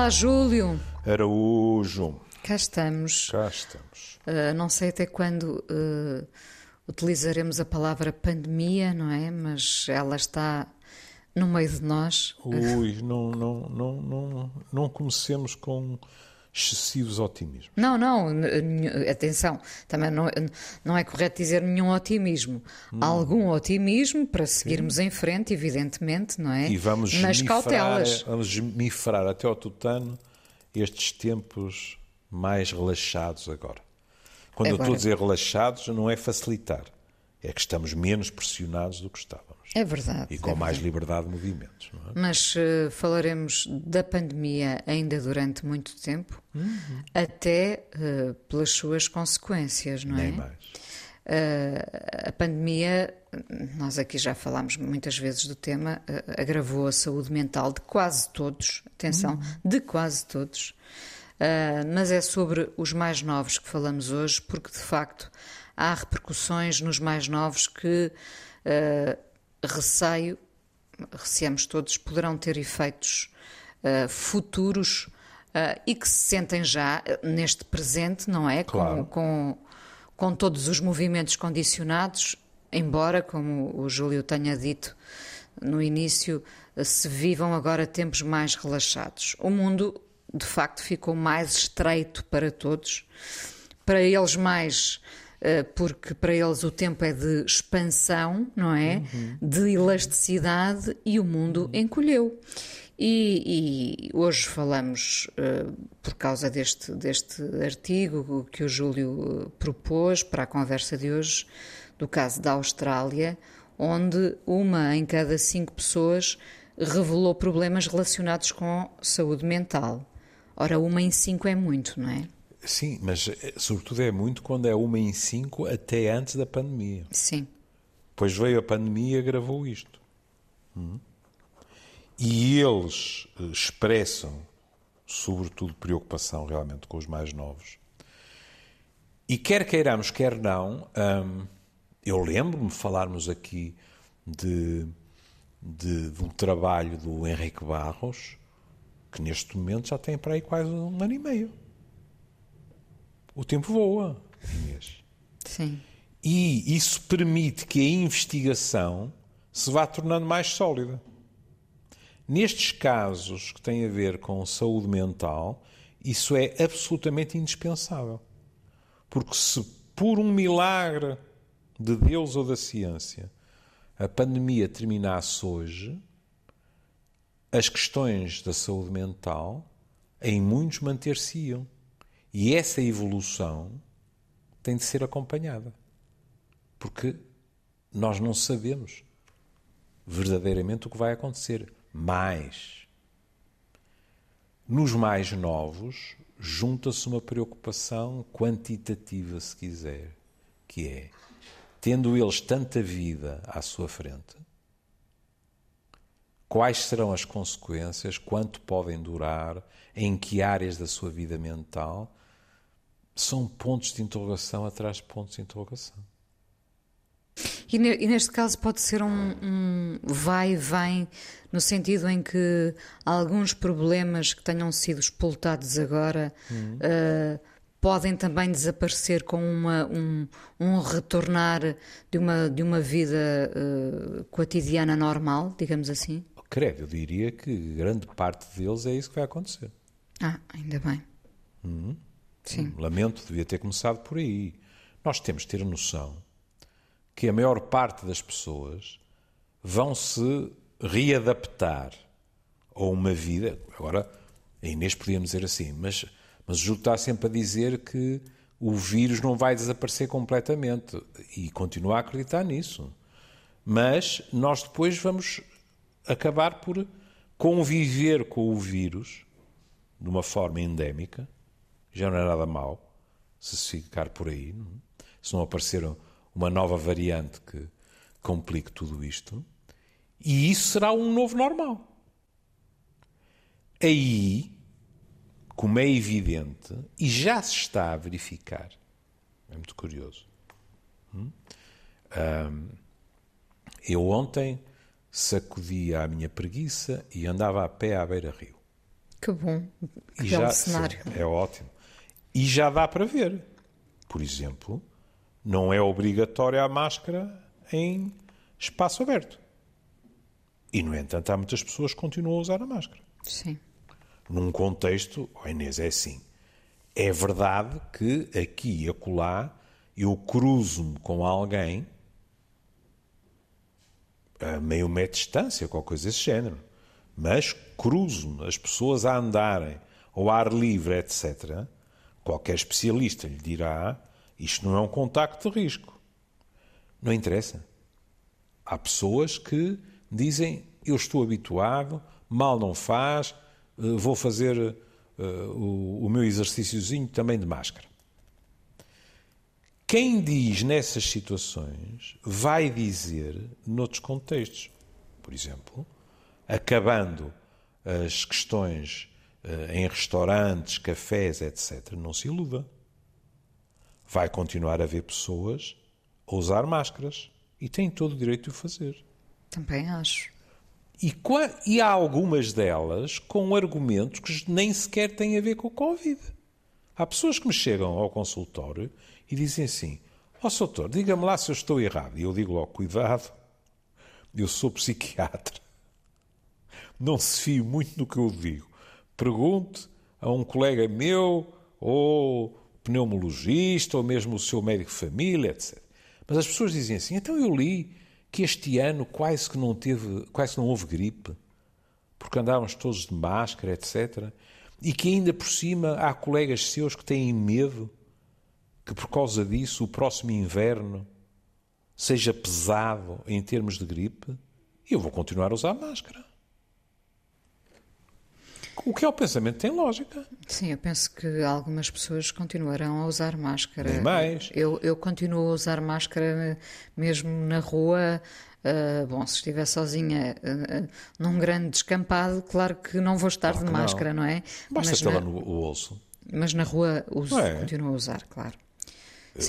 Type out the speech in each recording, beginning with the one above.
Olá, Júlio. Araújo. Cá estamos. Cá estamos. Uh, não sei até quando uh, utilizaremos a palavra pandemia, não é? Mas ela está no meio de nós. Ui, não, não, não, não, não comecemos com excessivos otimismos. Não, não, atenção, também não, não é correto dizer nenhum otimismo. Hum. Algum otimismo para seguirmos Sim. em frente, evidentemente, não é? E vamos Nas cautelas. Vamos esmifrar até ao tutano estes tempos mais relaxados agora. Quando agora. eu estou a dizer relaxados, não é facilitar, é que estamos menos pressionados do que estávamos. É verdade. E com é mais liberdade de movimentos. É? Mas uh, falaremos da pandemia ainda durante muito tempo, uhum. até uh, pelas suas consequências, não Nem é? Nem mais. Uh, a pandemia, nós aqui já falámos muitas vezes do tema, agravou a saúde mental de quase todos, atenção, uhum. de quase todos. mas é sobre os mais novos que falamos hoje, porque de facto há repercussões nos mais novos que receio, receamos todos, poderão ter efeitos uh, futuros uh, e que se sentem já neste presente, não é? Claro. Com, com, com todos os movimentos condicionados, embora, como o Júlio tenha dito no início, se vivam agora tempos mais relaxados. O mundo, de facto, ficou mais estreito para todos, para eles mais eh, porque para eles o tempo é de expansão, não é? Uhum. De elasticidade e o mundo uhum. encolheu. E, e, hoje falamos, uh, por causa deste, deste artigo que o Júlio eh, propôs para a conversa de hoje, do caso da Austrália, onde uma em cada cinco pessoas revelou problemas relacionados com saúde mental. Ora, uma em cinco é muito, não é? Sim, mas eh, sobretudo é muito quando é uma em cinco até antes da pandemia. Sim. Pois veio a pandemia e gravou isto. Hum. E eles eh, expressam, sobretudo, preocupação realmente com os mais novos. E quer queiramos, quer não, hum, eu lembro-me falarmos aqui de, de, de um trabalho do Henrique Barros, que neste momento já tem para aí quase um ano e meio o tempo voa, Inês. Sim. E isso permite que a investigação se vá tornando mais sólida. Nestes casos que têm a ver com saúde mental, isso é absolutamente indispensável. Porque se por um milagre de Deus ou da ciência a pandemia terminasse hoje, as questões da saúde mental em muitos manter-se-iam. E essa evolução tem de ser acompanhada. Porque nós não sabemos verdadeiramente o que vai acontecer. Mas, nos mais novos, junta-se uma preocupação quantitativa, se quiser, que é, tendo eles tanta vida à sua frente, quais serão as consequências, quanto podem durar, em que áreas da sua vida mental são pontos de interrogação atrás de pontos de interrogação. E, neste caso pode ser um, um vai e vem, no sentido em que alguns problemas que tenham sido expultados agora uhum. uh, podem também desaparecer com uma, um, um retornar de uma, de uma vida uh, cotidiana normal, digamos assim? Credo, eu diria que grande parte deles é isso que vai acontecer. Ah, ainda bem. Uhum. Sim. Lamento, devia ter começado por aí. Nós temos de ter a noção que a maior parte das pessoas vão se readaptar a uma vida. Agora, a Inês podíamos dizer assim, mas, mas o Júlio está sempre a dizer que o vírus não vai desaparecer completamente e continua a acreditar nisso. Mas nós depois vamos acabar por conviver com o vírus de uma forma endémica já não é nada mau se ficar por aí? É? se não aparecer uma nova variante que complique tudo isto. E isso será um novo normal. Aí, como é evidente, e já se está a verificar, é muito curioso. Hum? Um, eu ontem sacudia a minha preguiça e andava a pé à beira-rio. Que bom. Que E belo já, cenário. sim, é ótimo. E já dá para ver. Por exemplo, não é obrigatória a máscara em espaço aberto. E, no entanto, há muitas pessoas que continuam a usar a máscara. Sim. Num contexto, oh Inês, é assim. É verdade que aqui e acolá eu cruzo-me com alguém a meio metro de distância, qualquer coisa desse género. Mas cruzo-me, as pessoas a andarem ao ar livre, etc. Qualquer especialista lhe dirá isto não é um contacto de risco. Não interessa. Há pessoas que dizem eu estou habituado, mal não faz, eh, vou fazer eh, o, meu exercíciozinho também de máscara. Quem diz nessas situações vai dizer noutros contextos. Por exemplo, acabando as questões em restaurantes, cafés, etc., não se iluda. Vai continuar a haver pessoas a usar máscaras e têm todo o direito de o fazer. Também acho. E, e há algumas delas com argumentos que nem sequer têm a ver com o Covid. Há pessoas que me chegam ao consultório e dizem assim: Ó oh, doutor, diga-me lá se eu estou errado. E eu digo logo: cuidado, eu sou psiquiatra. Não se fie muito no que eu digo. Pergunte a um colega meu, ou pneumologista, ou mesmo o seu médico de família, etc. Mas as pessoas dizem assim: então eu li que este ano quase que não teve, quase não houve gripe, porque andávamos todos de máscara, etc. E que ainda por cima há colegas seus que têm medo que por causa disso o próximo inverno seja pesado em termos de gripe. E eu vou continuar a usar máscara. O que é o pensamento tem lógica. Sim, eu penso que algumas pessoas continuarão a usar máscara. Nem mais. Eu, eu continuo a usar máscara mesmo na rua. ah, bom, se estiver sozinha ah, num grande descampado, claro que não vou estar Claro de que não. máscara, não, é? Basta mas, tê-la na, no bolso. mas na rua uso, é? continuo a usar, claro.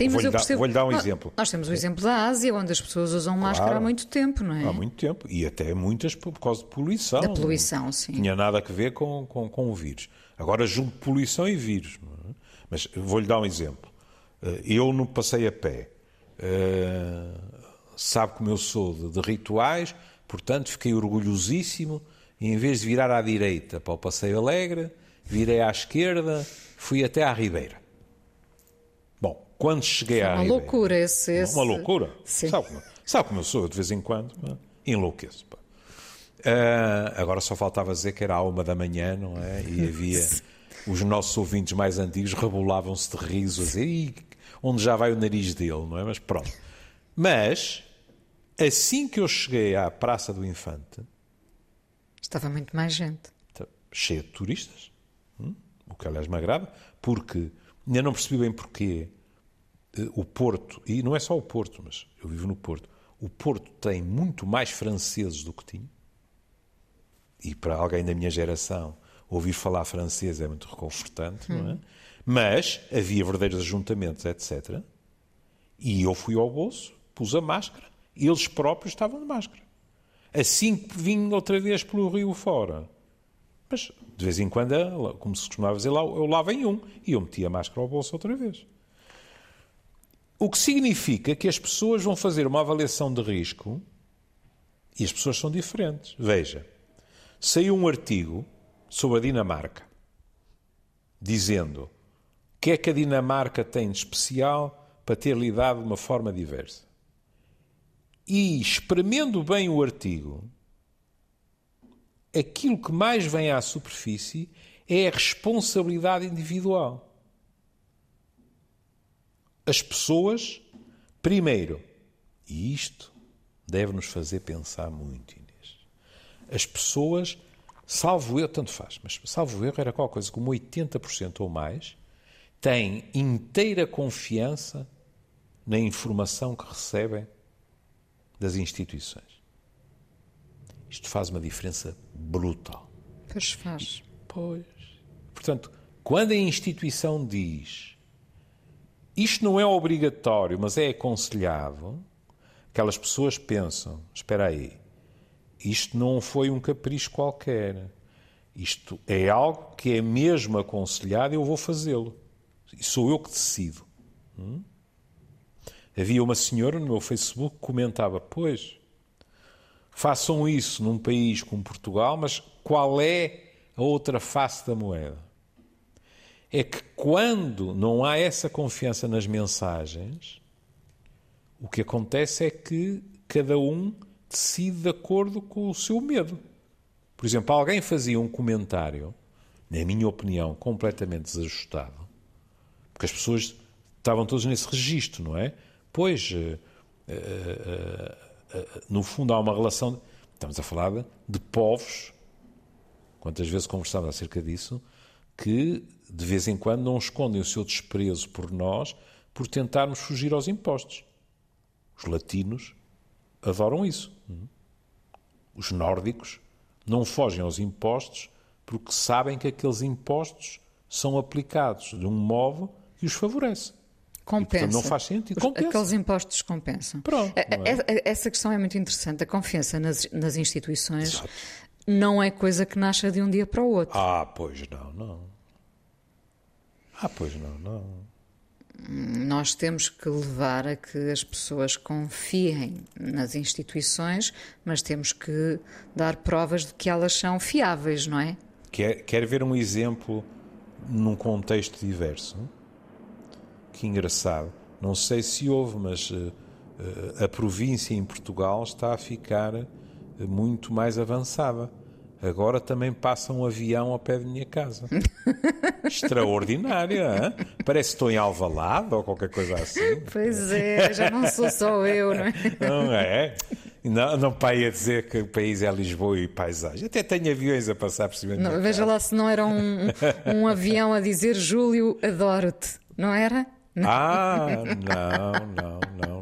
Vou-lhe dar- vou-lhe dar um Nós- exemplo. Nós temos o exemplo da Ásia, onde as pessoas usam máscara há muito tempo, não é? Há muito tempo. E até muitas por causa de poluição. Da poluição, sim. Não tinha nada a ver com, com, com o vírus. Agora julgo poluição e vírus. é? Mas vou-lhe dar um exemplo. Eh, Eu não passei a pé. Eh, Sabe como eu sou de, de rituais, portanto fiquei orgulhosíssimo e em vez de virar à direita para o Passeio Alegre, virei à esquerda, fui até à Ribeira. Quando cheguei à Uma Ribeira... loucura esse. esse... Uma loucura. Sim. Sabe como, sabe como eu sou? De vez em quando enlouqueço. pá. Ah, agora só faltava dizer que era à uma da manhã, não é? E havia. Os nossos ouvintes mais antigos rebolavam-se de riso a dizer "Ih, onde já vai o nariz dele, não é? Mas pronto. Mas, assim que eu cheguei à Praça do Infante, Estava muito mais gente. Tá cheio de turistas, hum? o que aliás me agrada, porque ainda não percebi bem porquê o Porto, e não é só o Porto, mas eu vivo no Porto, o Porto tem muito mais franceses do que tinha, e para alguém da minha geração ouvir falar francês é muito reconfortante, não é? Mas havia verdadeiros ajuntamentos, etc. E eu fui ao bolso, pus a máscara, e eles próprios estavam de máscara. Assim que vim outra vez pelo rio fora. Mas, de vez em quando, como se costumava dizer lá, eu lavo em um e eu meti a máscara ao bolso outra vez. O que significa que as pessoas vão fazer uma avaliação de risco e as pessoas são diferentes. Veja, saiu um artigo sobre a Dinamarca dizendo o que é que a Dinamarca tem de especial para ter lidado de uma forma diversa. E, espremendo bem o artigo, aquilo que mais vem à superfície é a responsabilidade individual. As pessoas, primeiro, e isto deve nos fazer pensar muito, Inês. As pessoas, salvo eu, tanto faz, mas salvo erro, era qualquer coisa como 80% ou mais, têm inteira confiança na informação que recebem das instituições. Isto faz uma diferença brutal. Pois faz. Pois. Portanto, quando a instituição diz isto não é obrigatório, mas é aconselhável, aquelas pessoas pensam: espera aí, isto não foi um capricho qualquer. Isto é algo que é mesmo aconselhado e eu vou fazê-lo. Sou eu que decido. Hum? Havia uma senhora no meu Facebook que comentava: Pois, façam isso num país como Portugal, mas qual é a outra face da moeda? É que quando não há essa confiança nas mensagens, o que acontece é que cada um decide de acordo com o seu medo. Por exemplo, alguém fazia um comentário, na minha opinião, completamente desajustado, porque as pessoas estavam todas nesse registro, não é? Pois, uh, uh, uh, no fundo, há uma relação. Estamos a falar de povos, quantas vezes conversamos acerca disso, que de vez em quando não escondem o seu desprezo por nós por tentarmos fugir aos impostos. Os latinos adoram isso. Os nórdicos não fogem aos impostos porque sabem que aqueles impostos são aplicados de um modo que os favorece. Compensa. E, portanto, não faz sentido. Compensa. Aqueles impostos compensam. Pronto, é? Essa questão é muito interessante. A confiança nas, nas instituições Exato. não é coisa que nasce de um dia para o outro. Ah, pois não, não. Ah, pois não, não nós temos que levar a que as pessoas confiem nas instituições, mas temos que dar provas de que elas são fiáveis, não é? Quer, quer ver um exemplo num contexto diverso? Que engraçado. Não sei se houve, mas uh, a província em Portugal está a ficar eh, muito mais avançada. Agora também passa um avião ao pé de minha casa. Extraordinário, hein? Parece que estou em Alvalade ou qualquer coisa assim. Pois é, já não sou só eu, não é? Não é? Não, não pai a dizer que o país é Lisboa e paisagem. Até tenho aviões a passar por cima de não, Veja lá se não era um, um avião a dizer Júlio, adoro-te, não era? Não. Ah, não, não, não, não.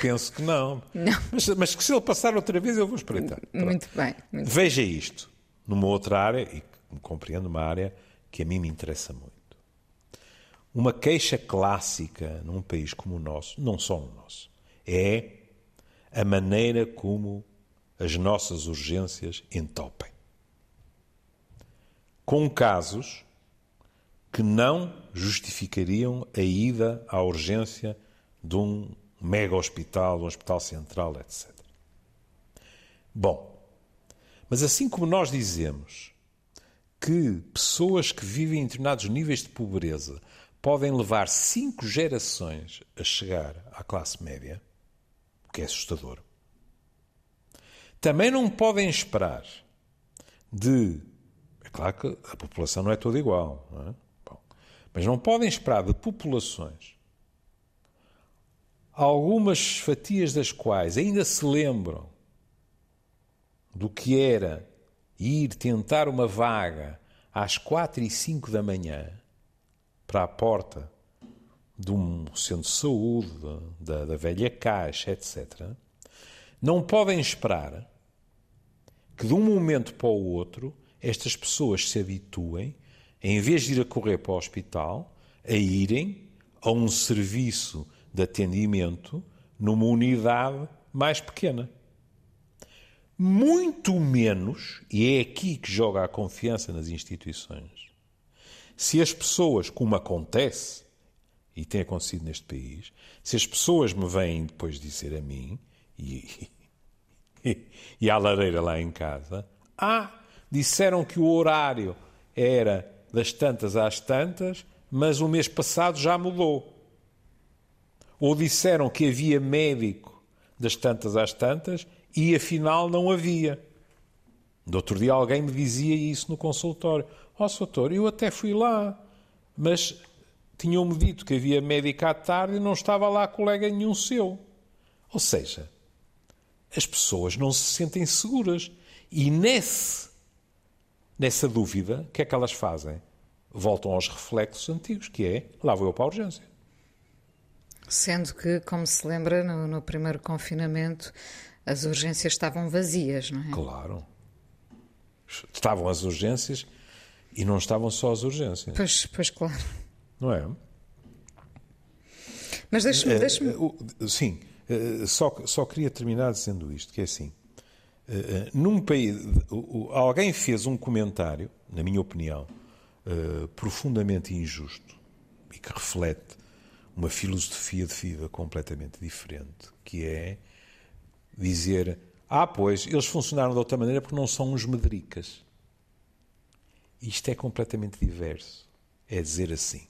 Penso que não. não. Mas, mas que se ele passar outra vez eu vou espreitar. Muito bem. Muito Veja isto numa outra área, e compreendo uma área que a mim me interessa muito. Uma queixa clássica num país como o nosso, não só no nosso, é a maneira como as nossas urgências entopem. Com casos que não justificariam a ida à urgência de um mega hospital, um hospital central, etc. Bom, mas assim como nós dizemos que pessoas que vivem em determinados níveis de pobreza podem levar cinco gerações a chegar à classe média, o que é assustador, também não podem esperar de. É claro que a população não é toda igual, não é? Bom, mas não podem esperar de populações, algumas fatias das quais ainda se lembram do que era ir tentar uma vaga às quatro e cinco da manhã para a porta de um centro de saúde, da, da velha caixa, etc., não podem esperar que de um momento para o outro estas pessoas se habituem, em vez de ir a correr para o hospital, a irem a um serviço de atendimento numa unidade mais pequena. Muito menos, e é aqui que joga a confiança nas instituições, se as pessoas, como acontece, e tem acontecido neste país, se as pessoas me vêm depois dizer a mim, e, e, e à lareira lá em casa, ah, disseram que o horário era das tantas às tantas, mas o mês passado já mudou. Ou disseram que havia médico das tantas às tantas e afinal não havia. Do outro dia alguém me dizia isso no consultório. Ó, oh, doutor, eu até fui lá, mas tinham-me dito que havia médica à tarde e não estava lá colega nenhum seu. Ou seja, as pessoas não se sentem seguras. E nesse, nessa dúvida, o que é que elas fazem? Voltam aos reflexos antigos, que é, lá vou eu para a urgência. Sendo que, como se lembra, no, no primeiro confinamento, as urgências estavam vazias, não é? Claro. Estavam as urgências e não estavam só as urgências. Pois, pois claro. Não é? Mas deixe-me. Deixe sim, eh, só, só queria terminar dizendo isto: que é assim. Eh, num país, alguém fez um comentário na minha opinião, profundamente injusto e que reflete uma filosofia de vida completamente diferente, que é dizer: ah, pois, eles funcionaram de outra maneira porque não são uns medricas. Isto é completamente diverso. É dizer assim.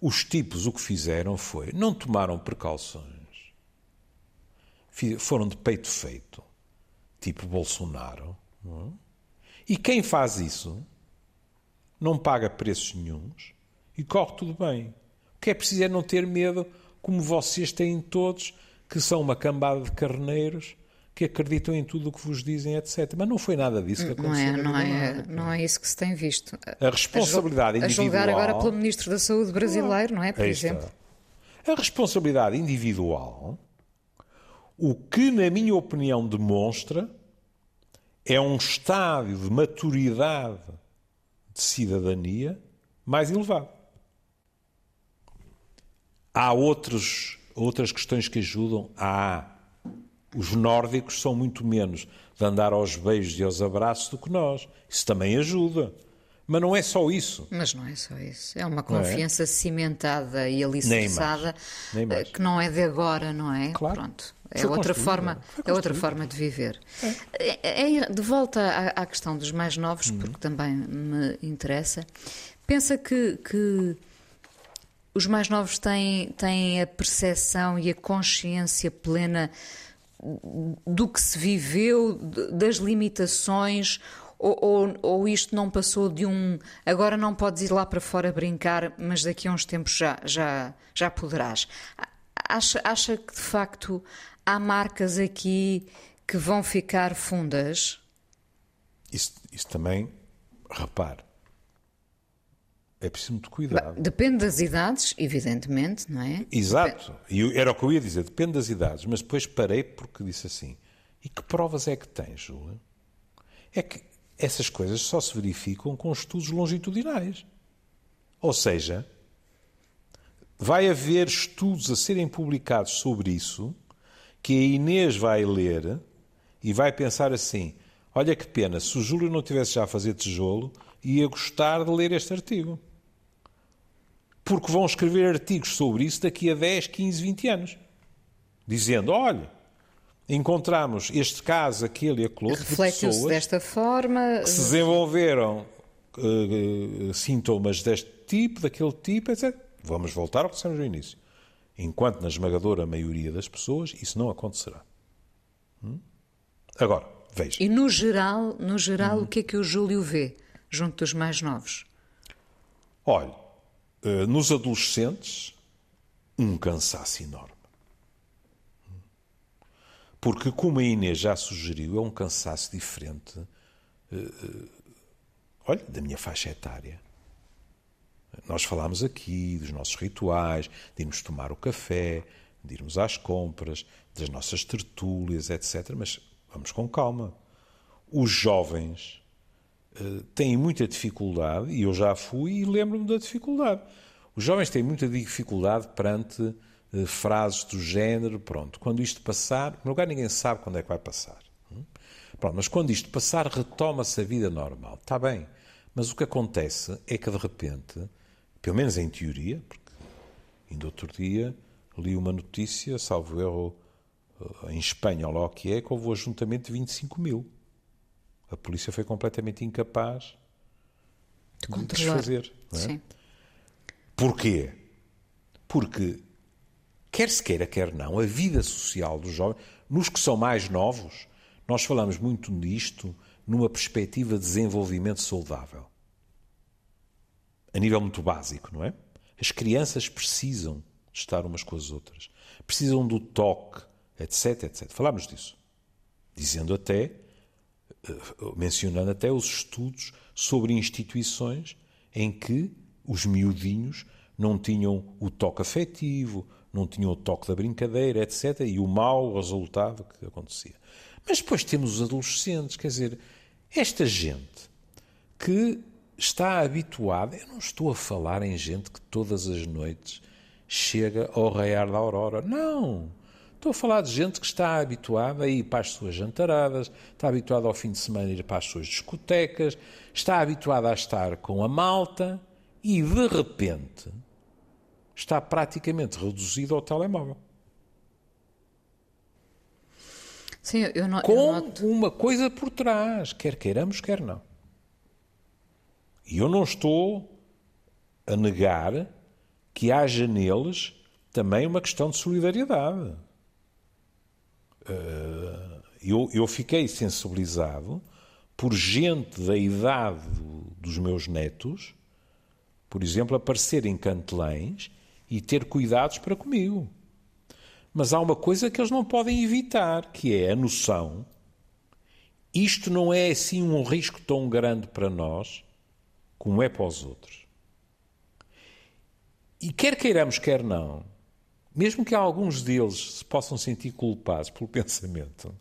Os tipos o que fizeram foi, não tomaram precauções, foram de peito feito, tipo Bolsonaro. É? E quem faz isso não paga preços nenhums e corre tudo bem. O que é preciso é não ter medo, como vocês têm todos, que são uma cambada de carneiros que acreditam em tudo o que vos dizem, etc. Mas não foi nada disso que aconteceu. Não é, não é, não é isso que se tem visto. A responsabilidade a individual. A julgar agora pelo Ministro da Saúde brasileiro, não é? Por exemplo. A responsabilidade individual, o que, na minha opinião, demonstra é um estádio de maturidade de cidadania mais elevado. Há outros, outras questões que ajudam. Há os nórdicos são muito menos de andar aos beijos e aos abraços do que nós. Isso também ajuda. Mas não é só isso. Mas não é só isso. É uma confiança é? cimentada e alicerçada Nem mais. Nem mais. que não é de agora, não é? Claro. Pronto. É outra forma, é outra forma de viver. É. É, é de volta à, à, questão dos mais novos, uhum. porque também me interessa. Pensa que, que os mais novos têm, têm a percepção e a consciência plena do que se viveu, das limitações, ou, ou, ou, isto não passou de um agora não podes ir lá para fora brincar, mas daqui a uns tempos já, já, já poderás. Acha, acha que de facto há marcas aqui que vão ficar fundas? Isso, isso também, repare, é preciso muito cuidado. Depende das idades, evidentemente, não é? Exato. E era o que eu ia dizer, depende das idades. Mas depois parei porque disse assim: e que provas é que tens, Júlia? É que essas coisas só se verificam com estudos longitudinais. Ou seja, vai haver estudos a serem publicados sobre isso que a Inês vai ler e vai pensar assim: olha que pena, se o Júlio não tivesse já a fazer tijolo, ia gostar de ler este artigo porque vão escrever artigos sobre isso daqui a 10, 15, 20 anos. Dizendo, olha, encontramos este caso, aquele e aquele outro. Reflete-se desta forma. Que se desenvolveram uh, sintomas deste tipo, daquele tipo, etc. Vamos voltar ao que dissemos no início. Enquanto na esmagadora maioria das pessoas isso não acontecerá. Hum? Agora, veja. E no geral, no geral, hum. o que é que o Júlio vê junto dos mais novos? Olha, nos adolescentes, um cansaço enorme. Porque, como a Inês já sugeriu, é um cansaço diferente, eh, eh, olha, da minha faixa etária. Nós falámos aqui dos nossos rituais, de irmos tomar o café, de irmos às compras, das nossas tertúlias, etc. Mas vamos com calma. Os jovens eh, têm muita dificuldade, e eu já fui e lembro-me da dificuldade. Os jovens têm muita dificuldade perante uh, frases do género, pronto, quando isto passar, no lugar ninguém sabe quando é que vai passar. Hum? Pronto, mas quando isto passar, retoma-se a vida normal. Está bem, mas o que acontece é que de repente, pelo menos em teoria, porque ainda outro dia li uma notícia, salvo erro, eh, em Espanha, lá o que é, que houve o ajuntamento de 25 mil. A polícia foi completamente incapaz de, de desfazer. É? Sim. Porquê? Porque, quer se queira, quer não, a vida social dos jovens, nos que são mais novos, nós falamos muito nisto numa perspectiva de desenvolvimento saudável. A nível muito básico, não é? As crianças precisam de estar umas com as outras. Precisam do toque, etc, etc. Falámos disso. Dizendo até mencionando até os estudos sobre instituições em que os miudinhos não tinham o toque afetivo, não tinham o toque da brincadeira, etc. E o mau resultado que acontecia. Mas depois temos os adolescentes, quer dizer, esta gente que está habituada. Eu não estou a falar em gente que todas as noites chega ao raiar da aurora. Não! Estou a falar de gente que está habituada a ir para as suas jantaradas, está habituada ao fim de semana a ir para as suas discotecas, está habituada a estar com a malta e, de repente, está praticamente reduzido ao telemóvel. Sim, eu não, com eu noto... uma coisa por trás, quer queiramos, quer não. E eu não estou a negar que haja neles também uma questão de solidariedade. Eh, eu, eu fiquei sensibilizado por gente da idade dos meus netos, por exemplo, aparecer em cantelães e ter cuidados para comigo. Mas há uma coisa que eles não podem evitar, que é a noção. Isto não é assim um risco tão grande para nós como é para os outros. E quer queiramos, quer não, mesmo que alguns deles se possam sentir culpados pelo pensamento,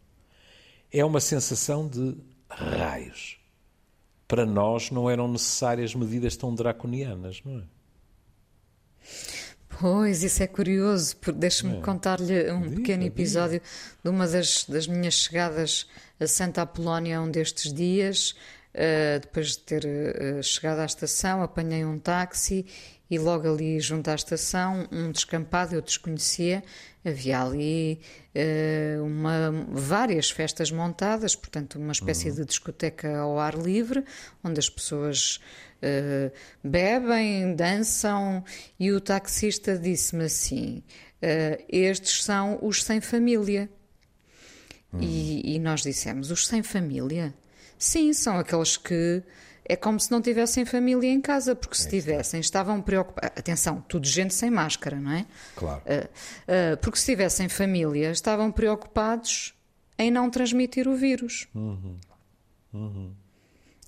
é uma sensação de raios. Para nós não eram necessárias medidas tão draconianas, não é? Pois, isso é curioso, deixe-me é. contar-lhe um diga, pequeno episódio diga. de uma das, das, minhas chegadas a Santa Apolónia um destes dias. Uh, depois de ter uh, chegado à estação, apanhei um táxi e logo ali junto à estação, um descampado, eu desconhecia, havia ali uh, uma, várias festas montadas, portanto, uma espécie uhum. de discoteca ao ar livre, onde as pessoas uh, bebem, dançam, e o taxista disse-me assim: uh, Estes são os sem família. Uhum. E, e nós dissemos: Os sem família? Sim, são aqueles que é como se não tivessem família em casa, porque se é tivessem, estavam preocupados. Atenção, tudo gente sem máscara, não é? Claro. Uh, uh, porque se tivessem família, estavam preocupados em não transmitir o vírus. Uhum. Uhum.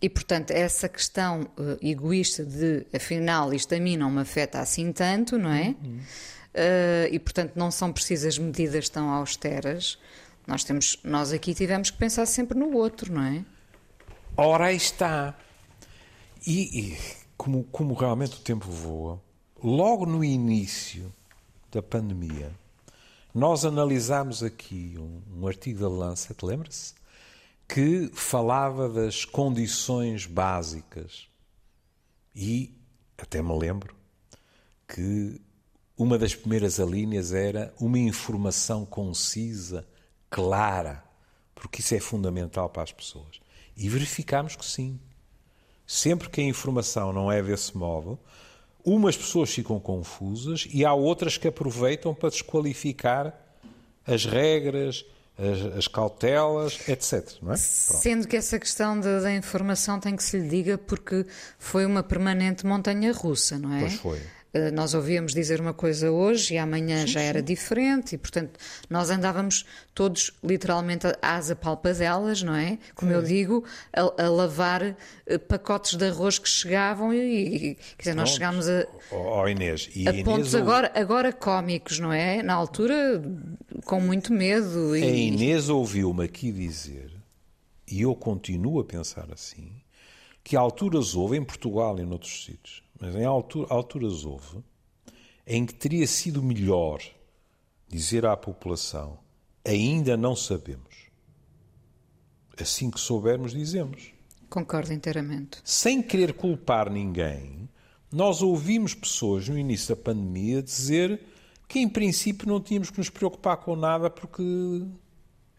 E, portanto, essa questão uh, egoísta de, afinal, isto a mim não me afeta assim tanto, não é? Uhum. e, portanto, não são precisas medidas tão austeras. Nós, temos, nós aqui tivemos que pensar sempre no outro, não é? Ora, aí está. E, e como, como realmente o tempo voa, logo no início da pandemia, nós analisámos aqui um, um artigo da Lancet, lembra-se? Que falava das condições básicas. E até me lembro que uma das primeiras alíneas era uma informação concisa, clara, porque isso é fundamental para as pessoas. E verificámos que sim. Sempre que a informação não é desse modo, umas pessoas ficam confusas e há outras que aproveitam para desqualificar as regras, as, as cautelas, etc. É? Sendo que essa questão da, da, informação tem que se lhe diga porque foi uma permanente montanha russa, não é? Pois foi. Eh, nós ouvíamos dizer uma coisa hoje e amanhã sim, já era sim. diferente e, portanto, nós andávamos todos literalmente às apalpadelas, não é? Como é. eu digo, a, a, lavar eh, pacotes de arroz que chegavam e, e quer dizer, nós chegámos a, oh, Inês, e a Inês pontos ou... agora, agora cómicos, não é? Na altura, com muito medo. E... A Inês ouviu-me aqui dizer, e eu continuo a pensar assim, que alturas houve em Portugal e noutros sítios mas em altura, alturas houve em que teria sido melhor dizer à população: ainda não sabemos. Assim que soubermos, dizemos. Concordo inteiramente. Sem querer culpar ninguém, nós ouvimos pessoas no início da pandemia dizer que, em princípio, não tínhamos que nos preocupar com nada porque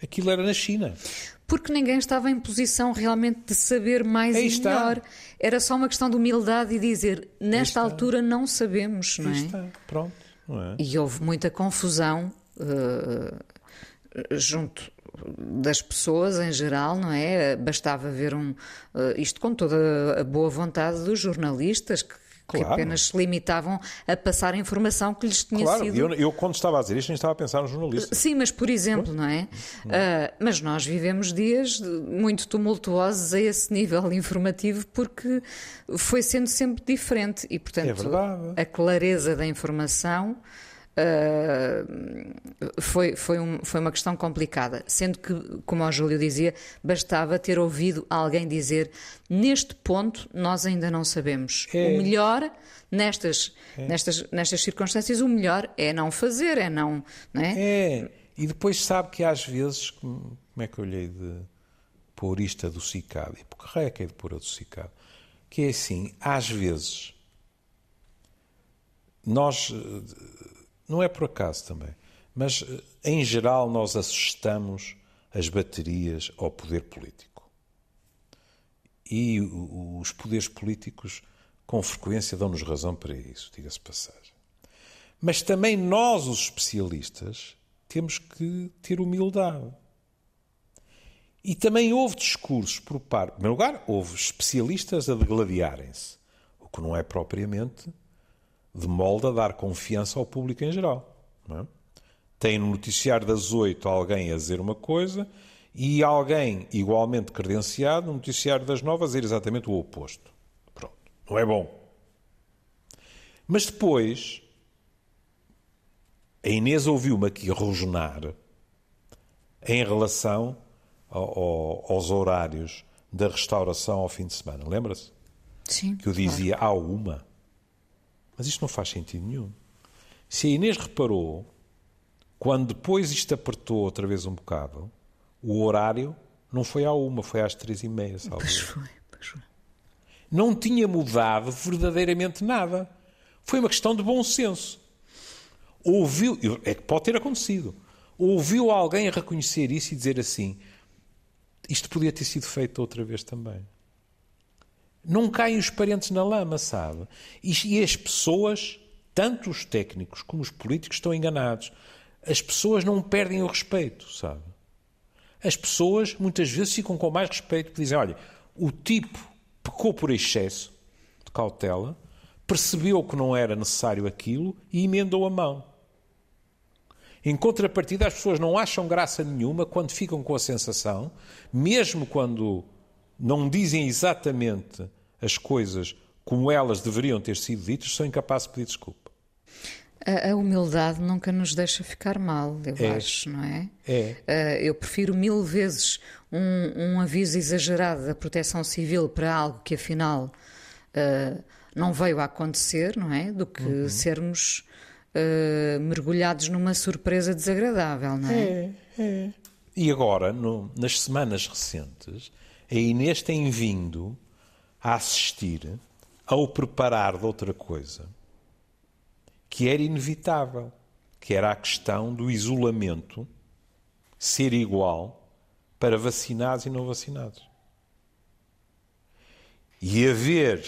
aquilo era na China porque ninguém estava em posição realmente de saber mais Aí e está. melhor. Era só uma questão de humildade e dizer, nesta altura não sabemos, não é? está, pronto. É? E houve muita confusão uh, junto das pessoas em geral, não é? Bastava ver um. Uh, isto com toda a boa vontade dos jornalistas que que claro. apenas se limitavam a passar a informação que lhes tinha claro. sido. Eu, eu, quando estava a dizer isto, nem estava a pensar no jornalista. Sim, mas por exemplo, não é? Uh, mas nós vivemos dias muito tumultuosos a esse nível informativo porque foi sendo sempre diferente e, portanto, é a clareza da informação Uh, foi, foi, um, foi uma questão complicada, sendo que, como o Júlio dizia, bastava ter ouvido alguém dizer neste ponto nós ainda não sabemos. É. O melhor nestas, é. nestas, nestas circunstâncias, o melhor é não fazer, é não. não é? é. E depois sabe que às vezes, como é que eu lhe hei de pôr isto adocicado? E por que raio é que é de pôr adocicado? Que é assim, às vezes, nós, não é por acaso também, mas em geral nós assustamos as baterias ao poder político. E os poderes políticos, com frequência, dão-nos razão para isso, diga-se passagem. Mas também nós, os especialistas, temos que ter humildade. E também houve discursos por parte. Em primeiro lugar, houve especialistas a degladiarem-se, o que não é propriamente de molde a dar confiança ao público em geral. É? Tem no noticiário das oito alguém a dizer uma coisa e alguém igualmente credenciado no noticiário das nove a dizer exatamente o oposto. Pronto. Não é bom. Mas depois a Inês ouviu-me aqui rosnar em relação ao, ao, aos horários da restauração ao fim de semana. Lembra-se? Sim. Que eu dizia há uma. Mas isto não faz sentido nenhum. Se a Inês reparou, quando depois isto apertou outra vez um bocado, o horário não foi à uma, foi às três e meia. Salve. Pois foi, pois foi. Não tinha mudado verdadeiramente nada. Foi uma questão de bom senso ouviu, é que pode ter acontecido, ouviu alguém reconhecer isso e dizer assim: isto podia ter sido feito outra vez também. Não caem os parentes na lama, sabe? E, as pessoas, tanto os técnicos como os políticos, estão enganados. As pessoas não perdem o respeito, sabe? As pessoas muitas vezes ficam com mais respeito, porque dizem: olha, o tipo pecou por excesso de cautela, percebeu que não era necessário aquilo e emendou a mão. Em contrapartida, as pessoas não acham graça nenhuma quando ficam com a sensação, mesmo quando não dizem exatamente as coisas como elas deveriam ter sido ditas, são incapazes de pedir desculpa. A, a humildade nunca nos deixa ficar mal, eu é. acho, não é? É. Uh, eu prefiro mil vezes um, um, aviso exagerado da proteção civil para algo que afinal uh, não veio a acontecer, não é? Do que uhum. sermos uh, mergulhados numa surpresa desagradável, não é? É, é. E agora, no, nas semanas recentes, a Inês tem vindo a assistir ao preparar de outra coisa que era inevitável, que era a questão do isolamento ser igual para vacinados e não vacinados. E haver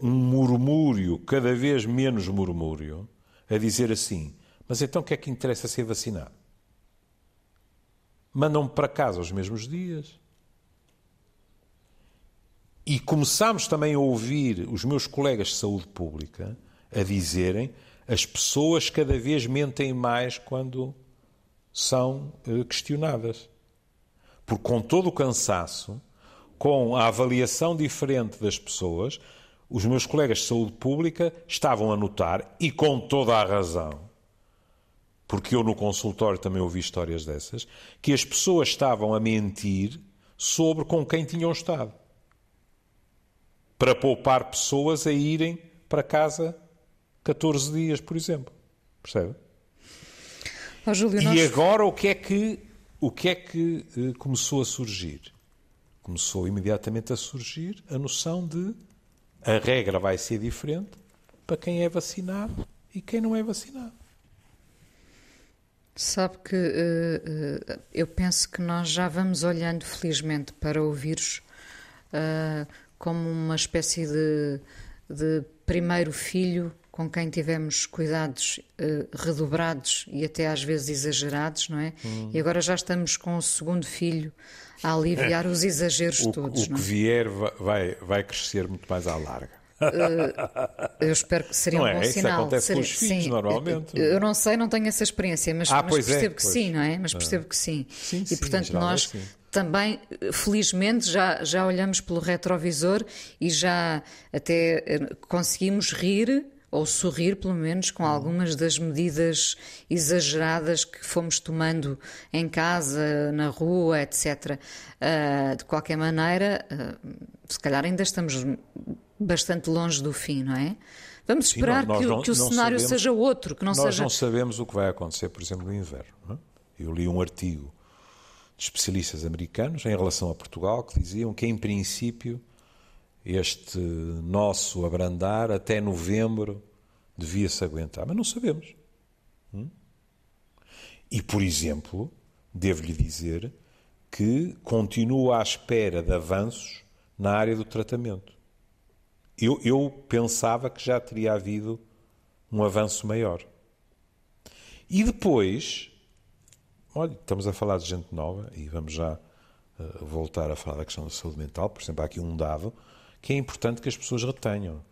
um murmúrio, cada vez menos murmúrio, a dizer assim: Mas então o que é que interessa ser vacinado? Mandam-me para casa os mesmos dias. E começámos também a ouvir os meus colegas de saúde pública a dizerem as pessoas cada vez mentem mais quando são eh, questionadas. Porque com todo o cansaço, com a avaliação diferente das pessoas, os meus colegas de saúde pública estavam a notar, e com toda a razão, porque eu no consultório também ouvi histórias dessas, que as pessoas estavam a mentir sobre com quem tinham estado. Para poupar pessoas a irem para casa 14 dias, por exemplo. Percebe? Oh, Júlio, e nós... agora o que é que, o que, é que uh, começou a surgir? Começou imediatamente a surgir a noção de a regra vai ser diferente para quem é vacinado e quem não é vacinado. Sabe que uh, eu penso que nós já vamos olhando, felizmente, para o vírus uh, como uma espécie de, de, primeiro filho com quem tivemos cuidados redobrados e até às vezes exagerados, não é? Hum. E agora já estamos com o segundo filho a aliviar os exageros o, todos. O que não? É? vier vai, vai crescer muito mais à larga. Uh, eu espero que seria não um bom é? sinal. Isso acontece seria, com os filhos, sim, normalmente. Eu não sei, não tenho essa experiência, mas, ah, mas é, percebo que pois. sim, não é? Mas percebo que sim. sim e sim, portanto é nós assim. Também, felizmente, já, já olhamos pelo retrovisor e já até eh, conseguimos rir ou sorrir, pelo menos, com algumas das medidas exageradas que fomos tomando em casa, na rua, etc. Uh, de qualquer maneira, uh, se calhar ainda estamos bastante longe do fim, não é? Vamos esperar Sim, nós, nós que, que, o cenário sabemos, seja outro, que não nós seja... não sabemos o que vai acontecer, por exemplo, no inverno. É? Eu li um artigo de especialistas americanos em relação a Portugal que diziam que, em princípio, este nosso abrandar até novembro devia-se aguentar. Mas não sabemos. Hum? E, por exemplo, devo-lhe dizer que continuo à espera de avanços na área do tratamento. Eu, eu pensava que já teria havido um avanço maior. E depois, olha, estamos a falar de gente nova e vamos já uh, voltar a falar da questão da saúde mental. Por exemplo, há aqui um dado que é importante que as pessoas retenham.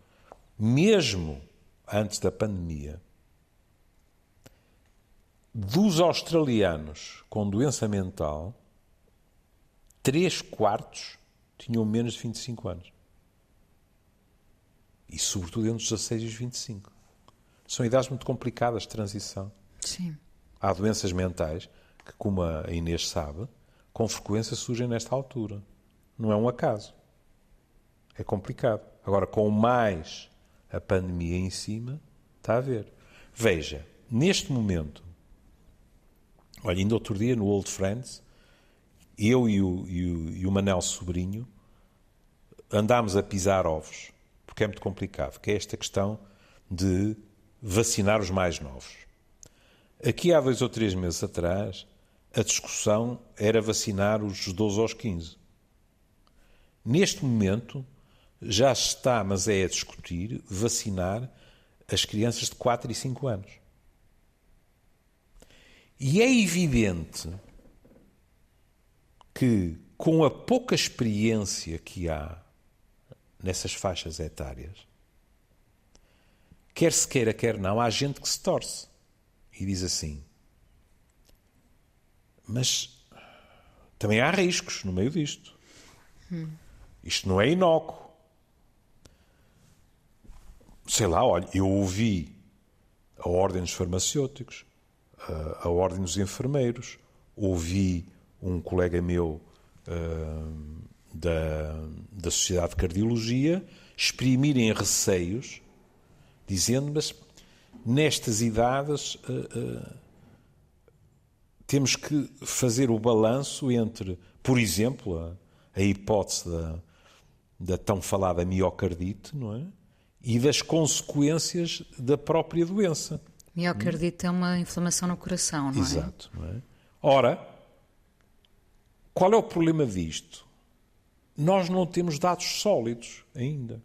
Mesmo antes da pandemia, dos australianos com doença mental, 3 quartos tinham menos de 25 anos. E, sobretudo, entre os 16 e os 25. São idades muito complicadas de transição. Sim. Há doenças mentais que, como a Inês sabe, com frequência surgem nesta altura. Não é um acaso. É complicado. Agora, com mais a pandemia em cima, está a ver. Veja, neste momento, olha, ainda outro dia no Old Friends, eu e o, e o, e o Manel Sobrinho andámos a pisar ovos, porque é muito complicado, que é esta questão de vacinar os mais novos. Aqui há dois ou três meses atrás, a discussão era vacinar os 12 aos 15. Neste momento, já se está, mas é a discutir, vacinar as crianças de 4 e 5 anos. E é evidente que, com a pouca experiência que há nessas faixas etárias, quer se queira, quer não, há gente que se torce e diz assim: Mas também há riscos no meio disto. Hum. Isto não é inócuo sei lá, olha, eu ouvi a Ordem dos Farmacêuticos, a, a Ordem dos Enfermeiros, ouvi um colega meu uh, da, da Sociedade de Cardiologia exprimirem receios, dizendo, mas nestas idades uh, uh, temos que fazer o balanço entre, por exemplo, a, a hipótese da, da tão falada miocardite, não é? e das consequências da própria doença. Miocardite é uma inflamação no coração, não é? Exato. Não é? Ora, qual é o problema disto? Nós não temos dados sólidos ainda.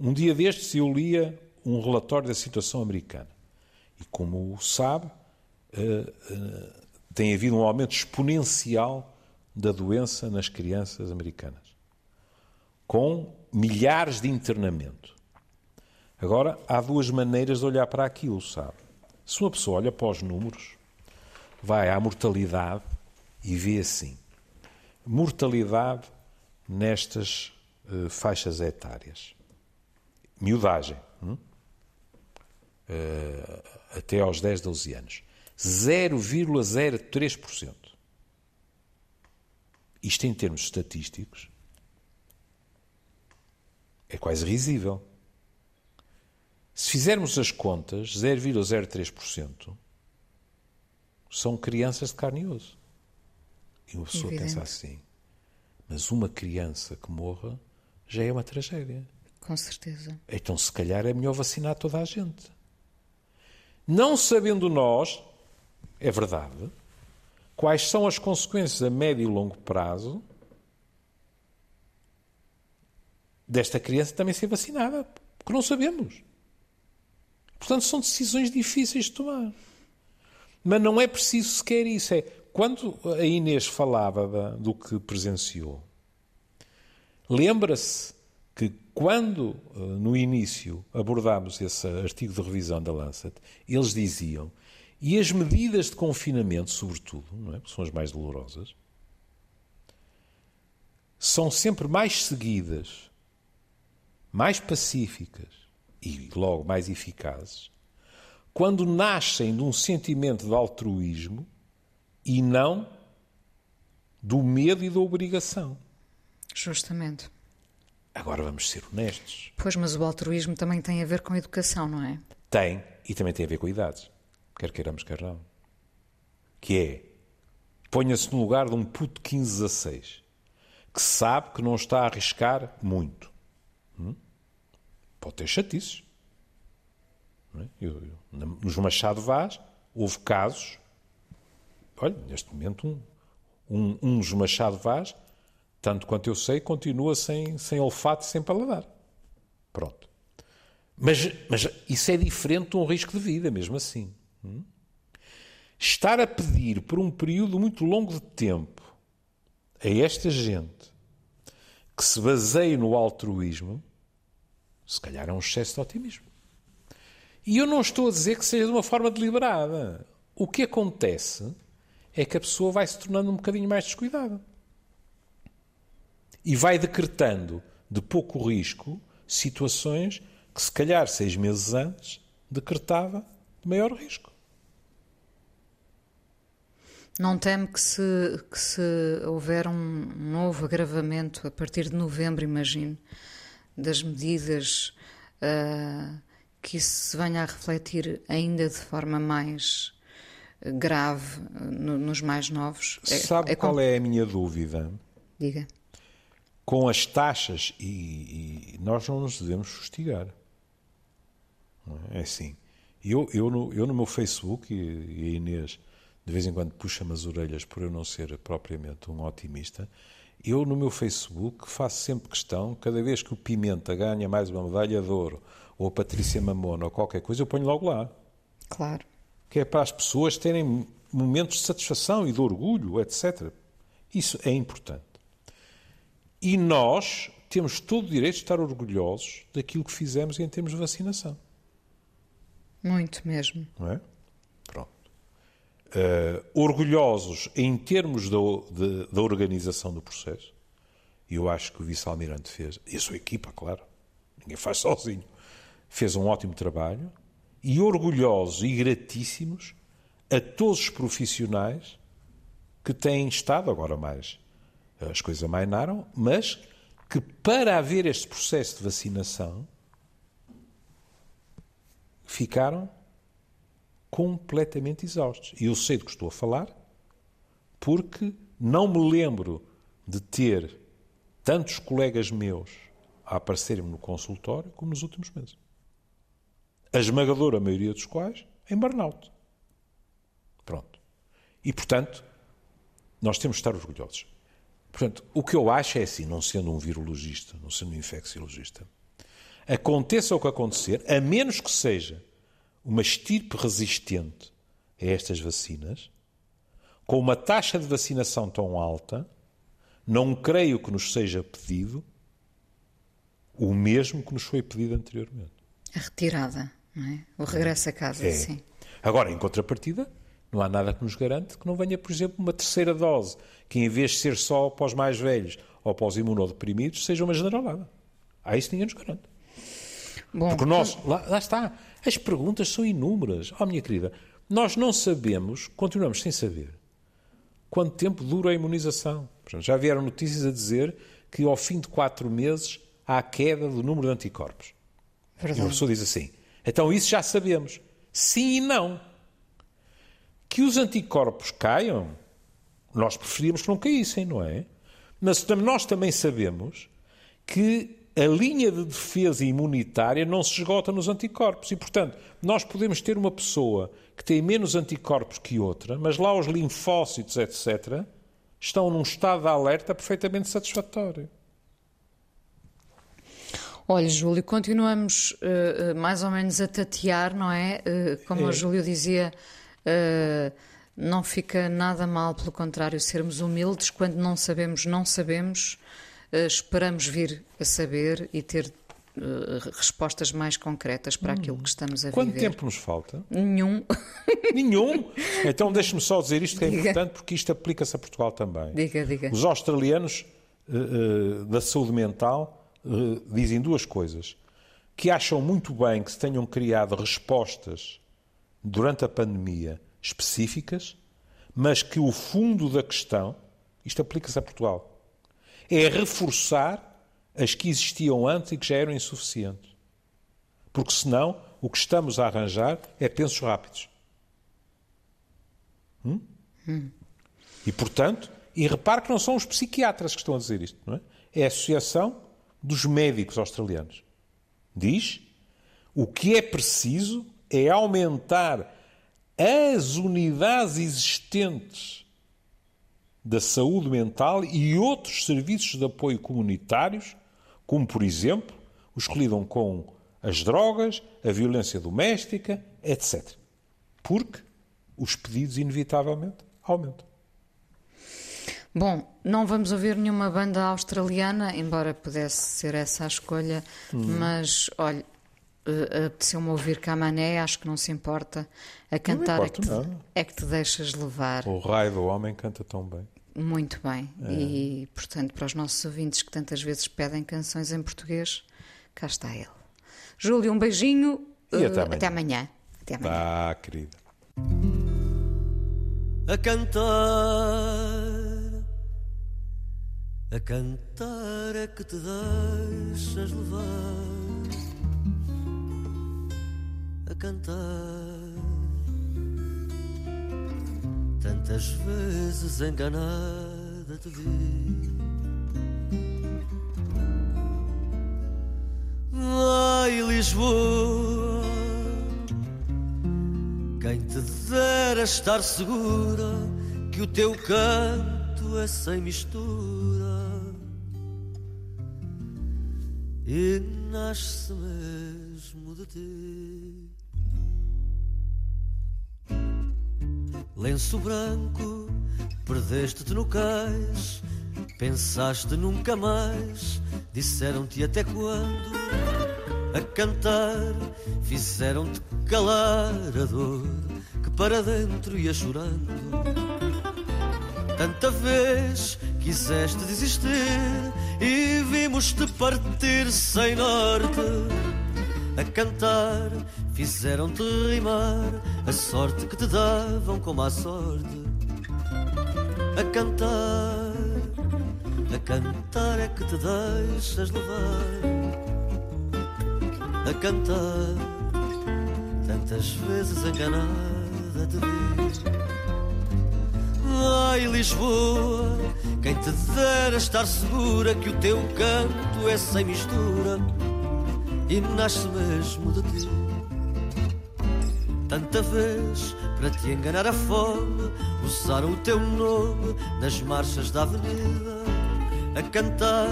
Um dia destes eu lia um relatório da situação americana. E como sabe, tem havido um aumento exponencial da doença nas crianças americanas. Com milhares de internamento. Agora, há duas maneiras de olhar para aquilo, sabe? Se uma pessoa olha para os números, vai à mortalidade e vê assim: mortalidade nestas uh, faixas etárias. Miudagem. Hum? Uh, até aos 10, 12 anos. 0,03%. Isto em termos estatísticos é quase risível. Se fizermos as contas, 0,03% são crianças de carne e osso. E uma pessoa Evidente. pensa assim, mas uma criança que morra já é uma tragédia. Com certeza. Então, se calhar, é melhor vacinar toda a gente. Não sabendo nós, é verdade, quais são as consequências a médio e longo prazo desta criança também ser vacinada, porque não sabemos. Portanto, são decisões difíceis de tomar. Mas não é preciso sequer isso. É, quando a Inês falava da, do que presenciou, lembra-se que quando eh, no início abordámos esse artigo de revisão da Lancet, eles diziam e as medidas de confinamento, sobretudo, não é? são as mais dolorosas, são sempre mais seguidas mais pacíficas e logo mais eficazes quando nascem de um sentimento de altruísmo e não do medo e da obrigação. Justamente. Agora vamos ser honestos. Pois, mas o altruísmo também tem a ver com educação, não é? Tem, e também tem a ver com idades. Quer queiramos, quer não. que é ponha-se no lugar de um puto de 15, 16, que sabe que não está a arriscar muito. Hum? Pode ter chatices. É? Eu, eu, nos Machado Vaz houve casos, olha, neste momento um, um, um dos Machado Vaz, tanto quanto eu sei, continua sem, sem olfato e sem paladar. Pronto. Mas, mas isso é diferente de um risco de vida, mesmo assim. Hum? Estar a pedir por um período muito longo de tempo a esta gente que se baseie no altruísmo, se calhar é um excesso de otimismo. E eu não estou a dizer que seja de uma forma deliberada. O que acontece é que a pessoa vai se tornando um bocadinho mais descuidada. E vai decretando de pouco risco situações que, se calhar, seis meses antes, decretava de maior risco. Não teme que se, que se houver um novo agravamento a partir de novembro, imagino, das medidas, uh, que isso se venha a refletir ainda de forma mais grave no, nos mais novos? É, Sabe é qual com... é a minha dúvida? Diga. Com as taxas, e, e nós não nos devemos fustigar. É? é assim. Eu, eu, no, eu no meu Facebook, e, e a Inês de vez em quando puxa-me as orelhas por eu não ser propriamente um otimista, eu no meu Facebook faço sempre questão, cada vez que o Pimenta ganha mais uma medalha de ouro, ou a Patrícia Mamona, ou qualquer coisa, eu ponho logo lá. Claro. Que é para as pessoas terem momentos de satisfação e de orgulho, etc. Isso é importante. E nós temos todo o direito de estar orgulhosos daquilo que fizemos em termos de vacinação. Muito mesmo. Não é? Uh, orgulhosos em termos da, de, da organização do processo. E eu acho que o vice-almirante fez, e a sua equipa, claro, ninguém faz sozinho, fez um ótimo trabalho. E orgulhosos e gratíssimos a todos os profissionais que têm estado, agora mais, as coisas amainaram, mas que para haver este processo de vacinação ficaram completamente exaustos. E eu sei do que estou a falar porque não me lembro de ter tantos colegas meus a aparecerem no consultório como nos últimos meses. A esmagadora maioria dos quais em burnout. Pronto. E, portanto, nós temos de estar orgulhosos. Portanto, o que eu acho é assim, não sendo um virologista, não sendo um infecciologista, aconteça o que acontecer, a menos que seja uma estirpe resistente a estas vacinas, com uma taxa de vacinação tão alta, não creio que nos seja pedido o mesmo que nos foi pedido anteriormente. A retirada, não é? O regresso a casa, é. sim. Agora, em contrapartida, não há nada que nos garante que não venha, por exemplo, uma terceira dose, que em vez de ser só para os mais velhos ou para os imunodeprimidos, seja uma generalada. Há isso ninguém nos garante. Bom, Porque nós, lá, lá está, as perguntas são inúmeras. Oh, minha querida, nós não sabemos, continuamos sem saber, quanto tempo dura a imunização. Já vieram notícias a dizer que ao fim de quatro meses há queda do número de anticorpos. Verdade. E a pessoa diz assim: então isso já sabemos. Sim e não. Que os anticorpos caiam, nós preferíamos que não caíssem, não é? Mas nós também sabemos que a linha de defesa imunitária não se esgota nos anticorpos. E, portanto, nós podemos ter uma pessoa que tem menos anticorpos que outra, mas lá os linfócitos, etc., estão num estado de alerta perfeitamente satisfatório. Olha, Júlio, continuamos uh, mais ou menos a tatear, não é? Uh, como é. o Júlio dizia, uh, não fica nada mal, pelo contrário, sermos humildes quando não sabemos, não sabemos esperamos vir a saber e ter uh, respostas mais concretas para hum. aquilo que estamos a Quanto viver. Quanto tempo nos falta? Nenhum. Nenhum? Então deixe-me só dizer isto que é diga. importante porque isto aplica-se a Portugal também. Diga, diga. Os australianos uh, da saúde mental dizem duas coisas. Que acham muito bem que se tenham criado respostas durante a pandemia específicas, mas que o fundo da questão, isto aplica-se a Portugal, é reforçar as que existiam antes e que já eram insuficientes. Porque senão o que estamos a arranjar é pensos rápidos. Hum? Hum. E, portanto, e repare que não são os psiquiatras que estão a dizer isto, não é? É a Associação dos Médicos Australianos. Diz o que é preciso é aumentar as unidades existentes da saúde mental e outros serviços de apoio comunitários, como, por exemplo, os que lidam com as drogas, a violência doméstica, etc. Porque os pedidos, inevitavelmente, aumentam. Bom, não vamos ouvir nenhuma banda australiana, embora pudesse ser essa a escolha, hum. mas olha, uh, apeteceu-me ouvir Camané, acho que não se importa. A cantar não é, que te, é que te deixas levar. O raio do homem canta tão bem. Muito bem. É. E, portanto, para os nossos ouvintes que tantas vezes pedem canções em português, cá está ele. Júlio, um beijinho. E uh, até amanhã. Até amanhã. Até amanhã. Ah, querida. A cantar a cantar é que te deixas levar A cantar Tantas vezes enganada te vi Ai Lisboa Quem te dera estar segura Que o teu canto é sem mistura e nasce mesmo de ti. Lenço branco, perdeste-te no cais, pensaste nunca mais, disseram-te até quando? A cantar, fizeram-te calar a dor que para dentro ia chorando. Tanta vez quiseste desistir e vimos-te partir sem norte. A cantar, fizeram-te rimar a sorte que te davam como a sorte. A cantar, a cantar é que te deixas levar. A cantar, tantas vezes enganada te vi. Ai, Lisboa, quem te dera estar segura que o teu canto é sem mistura e nasce mesmo de ti. Tanta vez para te enganar a fome, usaram o teu nome nas marchas da avenida. A cantar,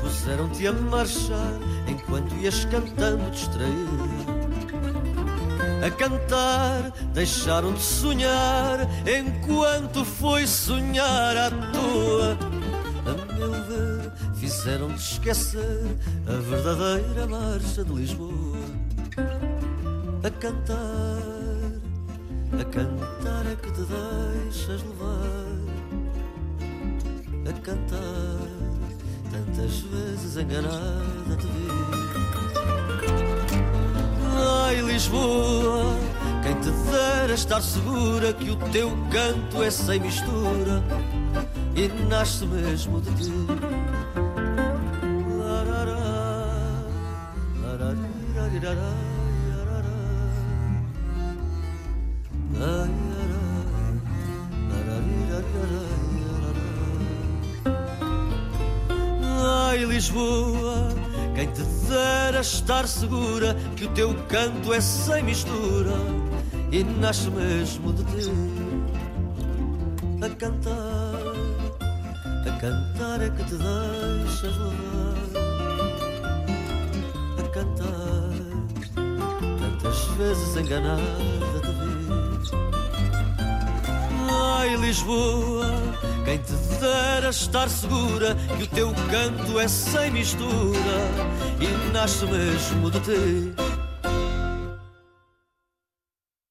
puseram-te a marchar enquanto ias cantando distraída a cantar, deixaram de sonhar enquanto foi sonhar à toa. A meu ver, fizeram-te esquecer a verdadeira marcha de Lisboa. A cantar, a cantar é que te deixas levar. A cantar, tantas vezes enganada te vi. Ai Lisboa, quem te dera estar segura que o teu canto é sem mistura e nasce mesmo de ti. Estar segura que o teu canto é sem mistura e nasce mesmo de ti. A cantar, a cantar é que te deixas levar. A cantar, tantas vezes enganada te vi. Ai, Lisboa quem te dera estar segura que o teu canto é sem mistura e nasce mesmo de ti.